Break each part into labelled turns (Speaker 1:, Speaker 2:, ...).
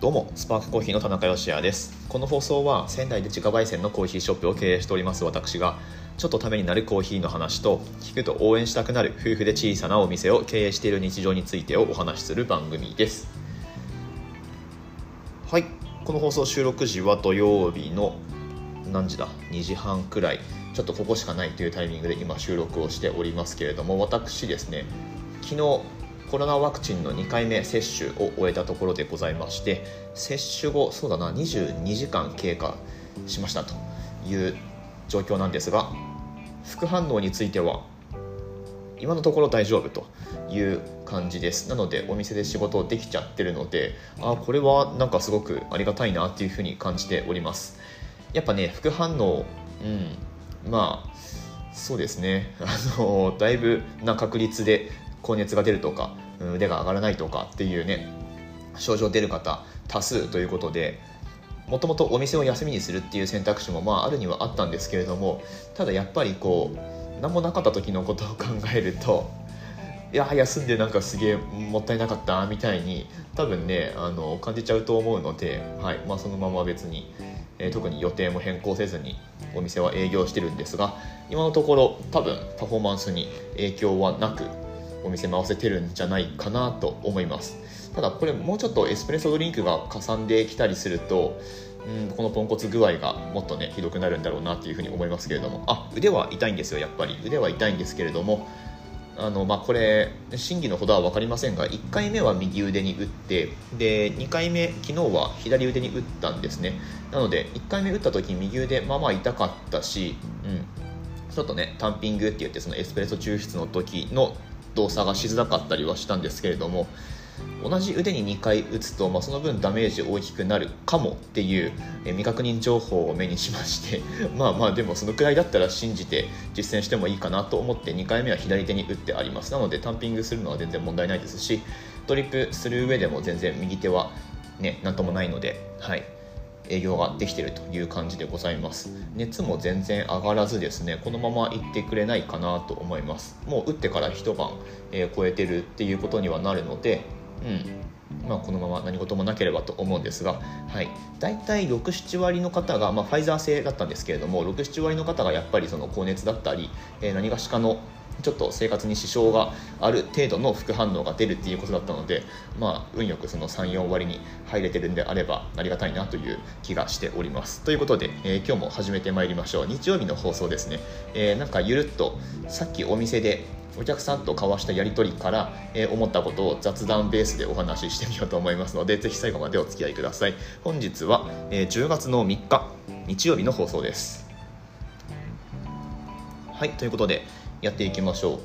Speaker 1: どうもスパークコーヒーの田中芳也です。この放送は仙台で自家焙煎のコーヒーショップを経営しております私がちょっとためになるコーヒーの話と聞くと応援したくなる夫婦で小さなお店を経営している日常についてをお話しする番組です。はいこの放送収録時は土曜日の何時だ？2時半くらい。ちょっとここしかないというタイミングで今収録をしておりますけれども私ですね昨日コロナワクチンの2回目接種を終えたところでございまして接種後そうだな22時間経過しましたという状況なんですが副反応については今のところ大丈夫という感じです。なのでお店で仕事できちゃってるのであこれはなんかすごくありがたいなっていうふうに感じております。やっぱね副反応うんまあそうですね。あのだいぶな確率で高熱が出るとか腕が上がらないとかっていうね症状出る方多数ということでもともとお店を休みにするっていう選択肢もまああるにはあったんですけれどもただやっぱりこう何もなかった時のことを考えるといや休んでなんかすげえもったいなかったみたいに多分ねあの感じちゃうと思うので、はいまあ、そのまま別に、えー、特に予定も変更せずにお店は営業してるんですが今のところ多分パフォーマンスに影響はなくお店回せてるんじゃないかなと思います。ただこれもうちょっとエスプレッソドリンクがかさんできたりするとうんこのポンコツ具合がもっとねひどくなるんだろうなっていうふうに思いますけれども。あ腕は痛いんですよやっぱり。腕は痛いんですけれども。あのまあ、これ真偽のほどは分かりませんが1回目は右腕に打ってで2回目昨日は左腕に打ったんですね。なので1回目打った時右腕まあまあ痛かったし、うん、ちょっとねタンピングって言ってそのエスプレッソ抽出の時の動作がしづらかったりはしたんですけれども同じ腕に2回打つと、まあ、その分ダメージ大きくなるかもっていう未確認情報を目にしまして まあまあでもそのくらいだったら信じて実践してもいいかなと思って2回目は左手に打ってあります。なのでタンピングするのは全然問題ないですしトリップする上でも全然右手はね何ともないのではい。営業ができているという感じでございます。熱も全然上がらずですねこのまま行ってくれないかなと思います。もう打ってから一晩、えー、超えてるっていうことにはなるのでうん。まあ、このまま何事もなければと思うんですが、はい、大体67割の方が、まあ、ファイザー製だったんですけれども67割の方がやっぱりその高熱だったり、えー、何がしかのちょっと生活に支障がある程度の副反応が出るっていうことだったので、まあ、運よくその34割に入れてるんであればありがたいなという気がしております。ということで、えー、今日も始めてまいりましょう。日曜日の放送ですね、えー、なんかゆるっとさっきお店でお客さんと交わしたやり取りから、えー、思ったことを雑談ベースでお話ししてみようと思いますのでぜひ最後までお付き合いください。本日は、えー、10月の3日日曜日の放送です。はいということでやっていきましょう。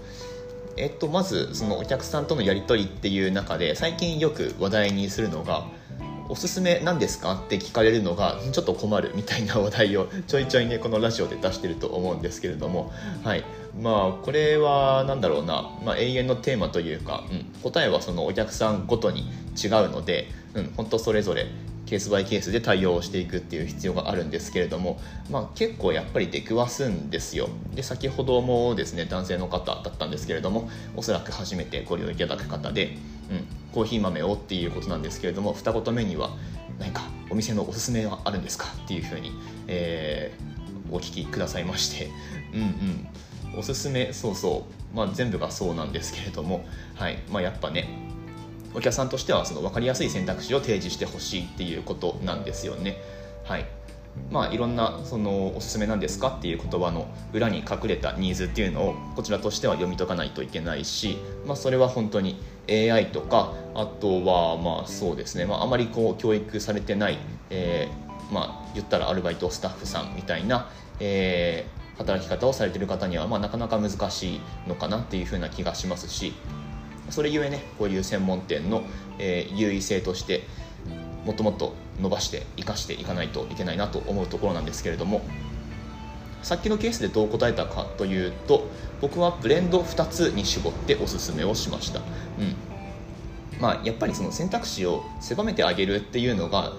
Speaker 1: えっと、まずそのお客さんとのやり取りっていう中で最近よく話題にするのが「おすすめ何ですか?」って聞かれるのがちょっと困るみたいな話題を ちょいちょいねこのラジオで出してると思うんですけれども。はい。まあこれは何だろうな、まあ、永遠のテーマというか、うん、答えはそのお客さんごとに違うので、うん、本当それぞれケースバイケースで対応していくっていう必要があるんですけれども、まあ、結構やっぱり出くわすんですよ。で先ほどもですね男性の方だったんですけれどもおそらく初めてご利用いただく方で、うん、コーヒー豆をっていうことなんですけれども二言目には何かお店のおすすめはあるんですかっていうふうに、えー、お聞きくださいまして。うんうん。おすすめそうそう、まあ、全部がそうなんですけれども、はい。まあ、やっぱねお客さんとしてはその分かりやすい選択肢を提示してほしいっていうことなんですよね。はいまあ、いろんなそのおすすめなんですかっていう言葉の裏に隠れたニーズっていうのをこちらとしては読み解かないといけないし、まあ、それは本当に AI とかあとはまあそうですね、まあ、あまりこう教育されてない、えー、まあ言ったらアルバイトスタッフさんみたいな、えー、働き方をされてる方にはまあなかなか難しいのかなっていうふうな気がしますしそれゆえねこういう専門店の、えー、優位性としてもっともっと伸ばして生かしていかないといけないなと思うところなんですけれどもさっきのケースでどう答えたかというと僕はブレンド2つに絞っておすすめをしました、うん。まあ、やっぱりその選択肢を狭めてあげるっていうのが、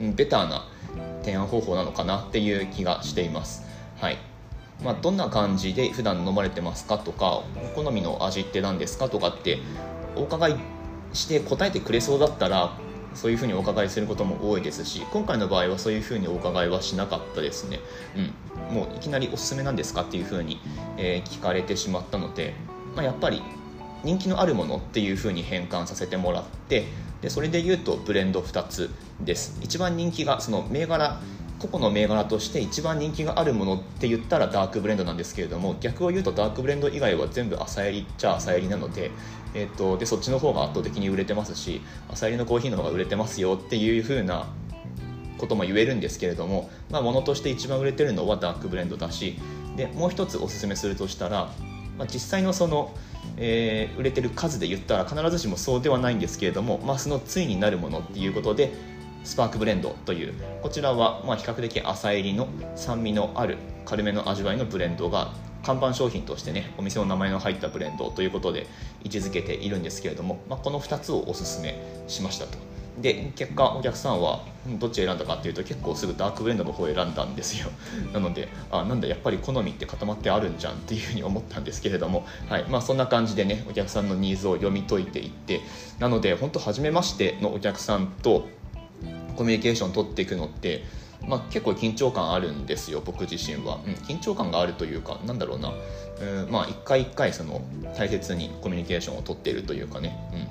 Speaker 1: うん、ベターな提案方法なのかなっていう気がしています。はい。まあ、どんな感じで普段飲まれてますか？とかお好みの味って何ですか？とかってお伺いして答えてくれそうだったらそういうふうにお伺いすることも多いですし今回の場合はそういうふうにお伺いはしなかったですね、うん、もういきなりおすすめなんですか？っていうふうに、えー、聞かれてしまったので、まあ、やっぱり人気のあるものっていうふうに変換させてもらってでそれで言うとブレンド2つです。一番人気がその銘柄個々の銘柄として一番人気があるものって言ったらダークブレンドなんですけれども逆を言うとダークブレンド以外は全部朝入りっちゃ朝入りなので,、えーと、でそっちの方が圧倒的に売れてますし朝入りのコーヒーの方が売れてますよっていう風なことも言えるんですけれども、まあ、物として一番売れてるのはダークブレンドだしでもう一つおすすめするとしたら、まあ、実際のそのえー、売れてる数で言ったら必ずしもそうではないんですけれども、まあ、その対になるものっていうことでスパークブレンドというこちらはま比較的浅入りの酸味のある軽めの味わいのブレンドが看板商品としてねお店の名前の入ったブレンドということで位置づけているんですけれども、まあ、この2つをおすすめしましたと。で結果お客さんはどっち選んだかっていうと結構すぐダークブレンドの方を選んだんですよ。なのであなんだやっぱり好みって固まってあるんじゃんっていうふうに思ったんですけれども、はい。まあ、そんな感じでねお客さんのニーズを読み解いていってなので本当初めましてのお客さんとコミュニケーション取っていくのって、まあ、結構緊張感あるんですよ僕自身は、うん、緊張感があるというかなんだろうな、うん、まあ一回一回その大切にコミュニケーションを取っているというかね、うん、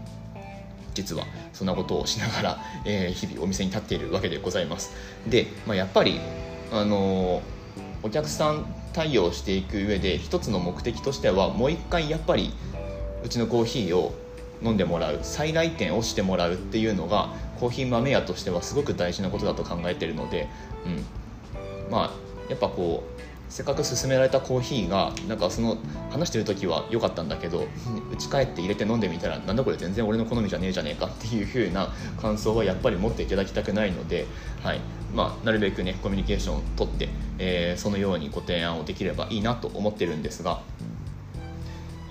Speaker 1: 実はそんなことをしながら、えー、日々お店に立っているわけでございます。で、まあ、やっぱりあのー、お客さん対応していく上で一つの目的としてはもう一回やっぱりうちのコーヒーを飲んでもらう再来店をしてもらうっていうのがコーヒー豆屋としてはすごく大事なことだと考えてるので、うん、まあやっぱこうせっかく勧められたコーヒーがなんかその話してる時は良かったんだけど 家帰って入れて飲んでみたらなんだこれ全然俺の好みじゃねえじゃねえかっていう風な感想はやっぱり持っていただきたくないので、はい。まあ、なるべくねコミュニケーションをとって、えー、そのようにご提案をできればいいなと思ってるんですが。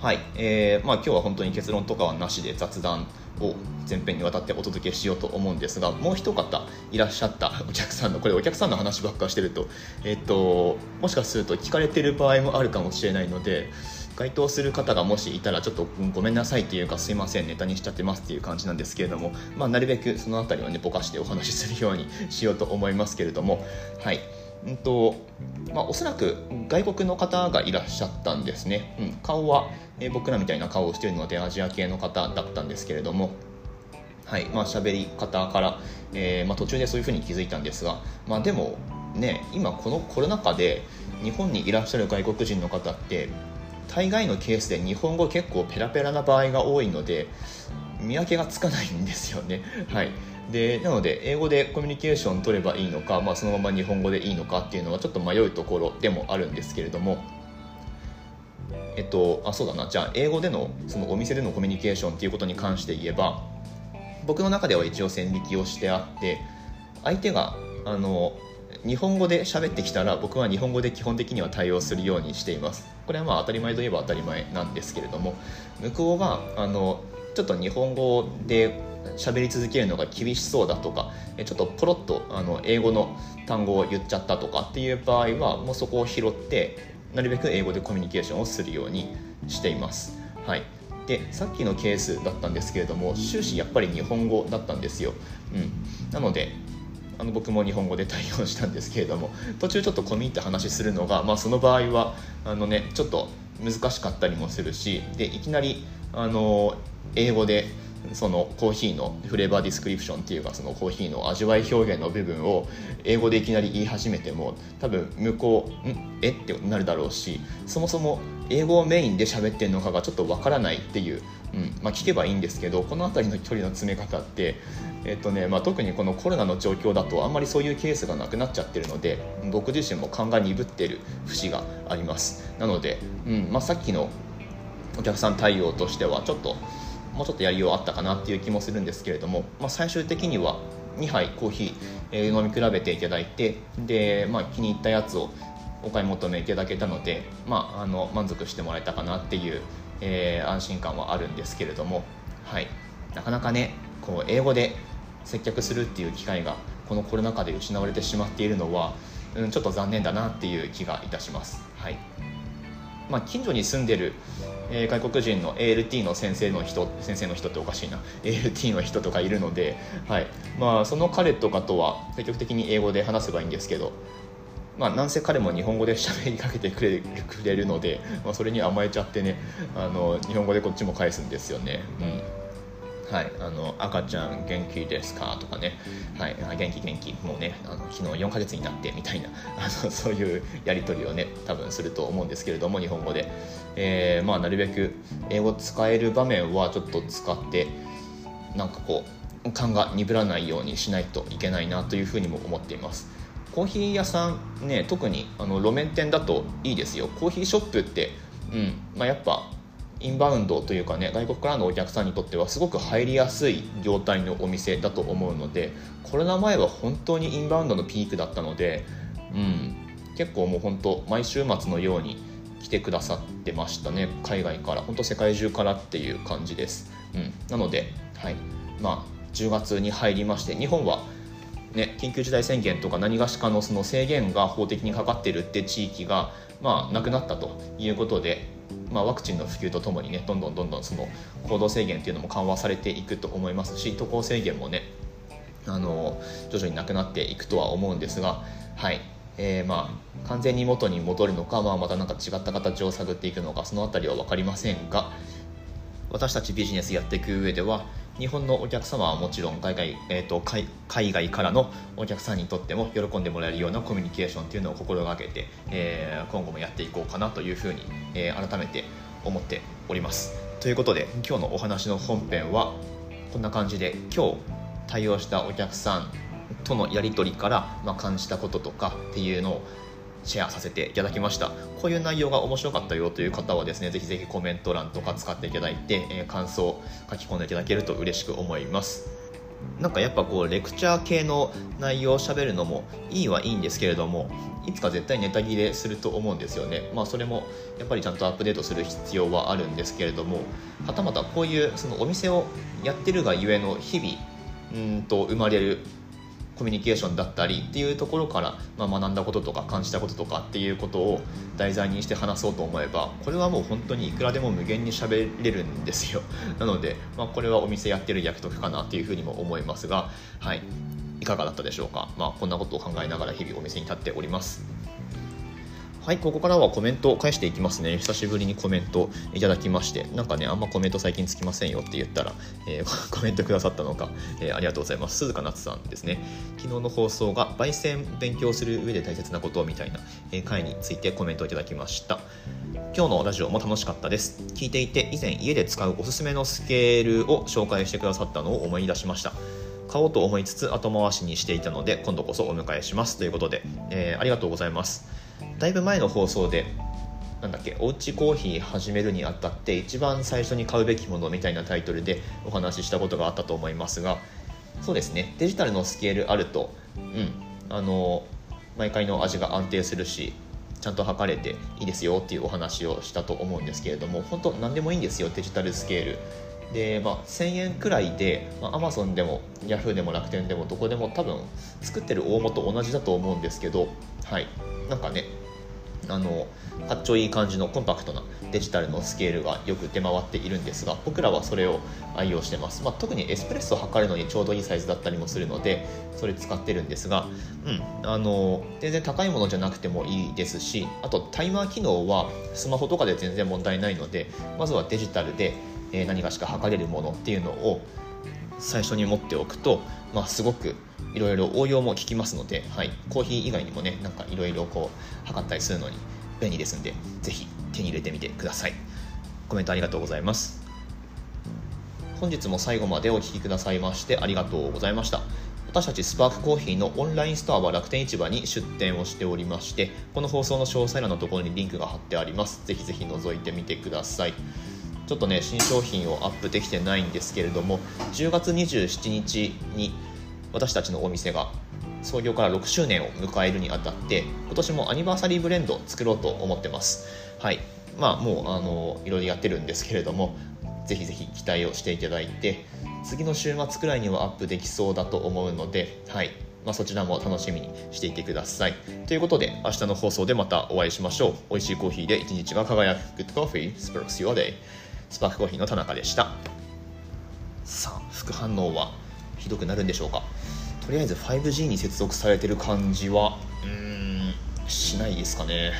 Speaker 1: はい、えー、まあ今日は本当に結論とかはなしで雑談を前編にわたってお届けしようと思うんですがもう一方いらっしゃったお客さんのこれお客さんの話ばっかしてると,、えーと、もしかすると聞かれてる場合もあるかもしれないので該当する方がもしいたらちょっとごめんなさいっていうかすいませんネタにしちゃってますっていう感じなんですけれども、まあ、なるべくその辺りはねぼかしてお話しするようにしようと思いますけれどもはい。うんとまあ、おそらく外国の方がいらっしゃったんですね、うん、顔は、え、僕らみたいな顔をしているのでアジア系の方だったんですけれども。はいまあ喋り方から、えー、まあ、途中でそういうふうに気づいたんですが、まあ、でもね今このコロナ禍で日本にいらっしゃる外国人の方って大概のケースで日本語結構ペラペラな場合が多いので見分けがつかないんですよね。はい。でなので英語でコミュニケーション取ればいいのか、まあ、そのまま日本語でいいのかっていうのはちょっと迷うところでもあるんですけれども。えっとあそうだな。じゃあ英語でのそのお店でのコミュニケーションっていうことに関して言えば僕の中では一応線引きをしてあって相手があの日本語で喋ってきたら僕は日本語で基本的には対応するようにしています。これはまあ当たり前といえば当たり前なんですけれども向こうがあのちょっと日本語で喋り続けるのが厳しそうだとかちょっとポロッとあの英語の単語を言っちゃったとかっていう場合はもうそこを拾ってなるべく英語でコミュニケーションをするようにしています。はい、でさっきのケースだったんですけれども終始やっぱり日本語だったんですよ。うん、なのであの僕も日本語で対応したんですけれども途中ちょっと込み入って話するのが、まあ、その場合はあの、ね、ちょっと難しかったりもするしでいきなりあの英語でそのコーヒーの flavor description っていうかそのコーヒーの味わい表現の部分を英語でいきなり言い始めても多分向こうんえってなるだろうしそもそも英語をメインで喋ってるのかがちょっとわからないっていう、うんまあ、聞けばいいんですけどこの辺りの距離の詰め方って、えっとねまあ、特にこのコロナの状況だとあんまりそういうケースがなくなっちゃってるので僕自身も勘が鈍ってる節があります。なので、うんまあ、さっきのお客さん対応としてはちょっともうちょっとやりようあったかなっていう気もするんですけれども、まあ、最終的には2杯コーヒー、飲み比べていただいてで、まあ、気に入ったやつをお買い求めいただけたので、まあ、あの満足してもらえたかなっていう、えー、安心感はあるんですけれども、はい、なかなかねこう英語で接客するっていう機会がこのコロナ禍で失われてしまっているのは、うん、ちょっと残念だなっていう気がいたします。はいまあ、近所に住んでる、えー、外国人の ALT の先生の人先生の人っておかしいな。ALT の人とかいるので、はい。まあ、その彼とかとは積極的に英語で話せばいいんですけどまあ、なんせ彼も日本語で喋りかけてくれくれるので、まあ、それに甘えちゃってねあの日本語でこっちも返すんですよね。うんはい、あの赤ちゃん元気ですか？とかね、はい、元気元気。もうねあの昨日4ヶ月になってみたいな あのそういうやり取りをね多分すると思うんですけれども日本語で、えー、まあ、なるべく英語使える場面はちょっと使ってなんかこう勘が鈍らないようにしないといけないなというふうにも思っています。コーヒー屋さんね特にあの路面店だといいですよ。コーヒーショップって、うんまあ、やっぱインバウンドというかね外国からのお客さんにとってはすごく入りやすい業態のお店だと思うのでコロナ前は本当にインバウンドのピークだったので、うん、結構もう本当毎週末のように来てくださってましたね海外から。本当世界中からっていう感じです、うん、なので、はい。まあ、10月に入りまして日本はね、緊急事態宣言とか何がしかのその制限が法的にかかってるって地域が、まあ、なくなったということで、まあ、ワクチンの普及とともにねどんどんどんどんその行動制限っていうのも緩和されていくと思いますし渡航制限もねあの徐々になくなっていくとは思うんですが、はい。えー、まあ完全に元に戻るのか、まあ、また何か違った形を探っていくのかその辺りは分かりませんが私たちビジネスやっていく上では日本のお客様はもちろん海外,、えーと、海海外からのお客さんにとっても喜んでもらえるようなコミュニケーションというのを心がけて、えー、今後もやっていこうかなというふうに、えー、改めて思っております。ということで今日のお話の本編はこんな感じで今日対応したお客さんとのやり取りから、まあ、感じたこととかっていうのをシェアさせていただきました。こういう内容が面白かったよという方はですねぜひぜひコメント欄とか使っていただいて、え、感想を書き込んでいただけると嬉しく思います。なんかやっぱこうレクチャー系の内容をしゃべるのもいいはいいんですけれどもいつか絶対ネタ切れすると思うんですよね。まあそれもやっぱりちゃんとアップデートする必要はあるんですけれどもはたまたこういうそのお店をやってるがゆえの日々うんと生まれるコミュニケーションだったりっていうところから、まあ、学んだこととか感じたこととかっていうことを題材にして話そうと思えばこれはもう本当にいくらでも無限に喋れるんですよ。なので、まあ、これはお店やってる役得かなっていうふうにも思いますがはい。いかがだったでしょうか、まあ、こんなことを考えながら日々お店に立っております。はい、ここからはコメントを返していきますね。久しぶりにコメントいただきまして、なんかね、あんまコメント最近つきませんよって言ったら、えー、コメントくださったのか、えー、ありがとうございます。鈴鹿夏さんですね。昨日の放送が焙煎勉強する上で大切なことみたいな、えー、回についてコメントをいただきました。今日のラジオも楽しかったです。聞いていて、以前家で使うおすすめのスケールを紹介してくださったのを思い出しました。買おうと思いつつ後回しにしていたので今度こそお迎えしますということで、えー、ありがとうございますだいぶ前の放送でなんだっけおうちコーヒー始めるにあたって一番最初に買うべきものみたいなタイトルでお話ししたことがあったと思いますがそうですねデジタルのスケールあるとうんあの毎回の味が安定するしちゃんと測れていいですよっていうお話をしたと思うんですけれども本当何でもいいんですよデジタルスケール。で、まあ、1000円くらいで、まあ、Amazon でも Yahoo でも楽天でもどこでも多分作ってる大元同じだと思うんですけどはい。なんかねあのかっちょいい感じのコンパクトなデジタルのスケールがよく出回っているんですが僕らはそれを愛用してます、まあ、特にエスプレッソを測るのにちょうどいいサイズだったりもするのでそれ使ってるんですが、うん、あの全然高いものじゃなくてもいいですしあとタイマー機能はスマホとかで全然問題ないのでまずはデジタルで何かしか測れるものっていうのを最初に持っておくと、まあ、すごくいろいろ応用も効きますので、はい、コーヒー以外にもねなんかいろいろこう測ったりするのに便利ですんでぜひ手に入れてみてください。コメントありがとうございます。本日も最後までお聴きくださいましてありがとうございました。私たちスパークコーヒーのオンラインストアは楽天市場に出店をしておりましてこの放送の詳細欄のところにリンクが貼ってあります。ぜひぜひ覗いてみてください。ちょっとね新商品をアップできてないんですけれども10月27日に私たちのお店が創業から6周年を迎えるにあたって今年もアニバーサリーブレンドを作ろうと思ってます。はい。まあもうあのいろいろやってるんですけれどもぜひぜひ期待をしていただいて次の週末くらいにはアップできそうだと思うのではい。まあ、そちらも楽しみにしていてください。ということで明日の放送でまたお会いしましょう。美味しいコーヒーで一日が輝く。Good Coffee. Sparks Your Day. スパークコーヒーの田中でした。さあ。副反応はひどくなるんでしょうか。とりあえず 5G に接続されてる感じはうーんしないですかね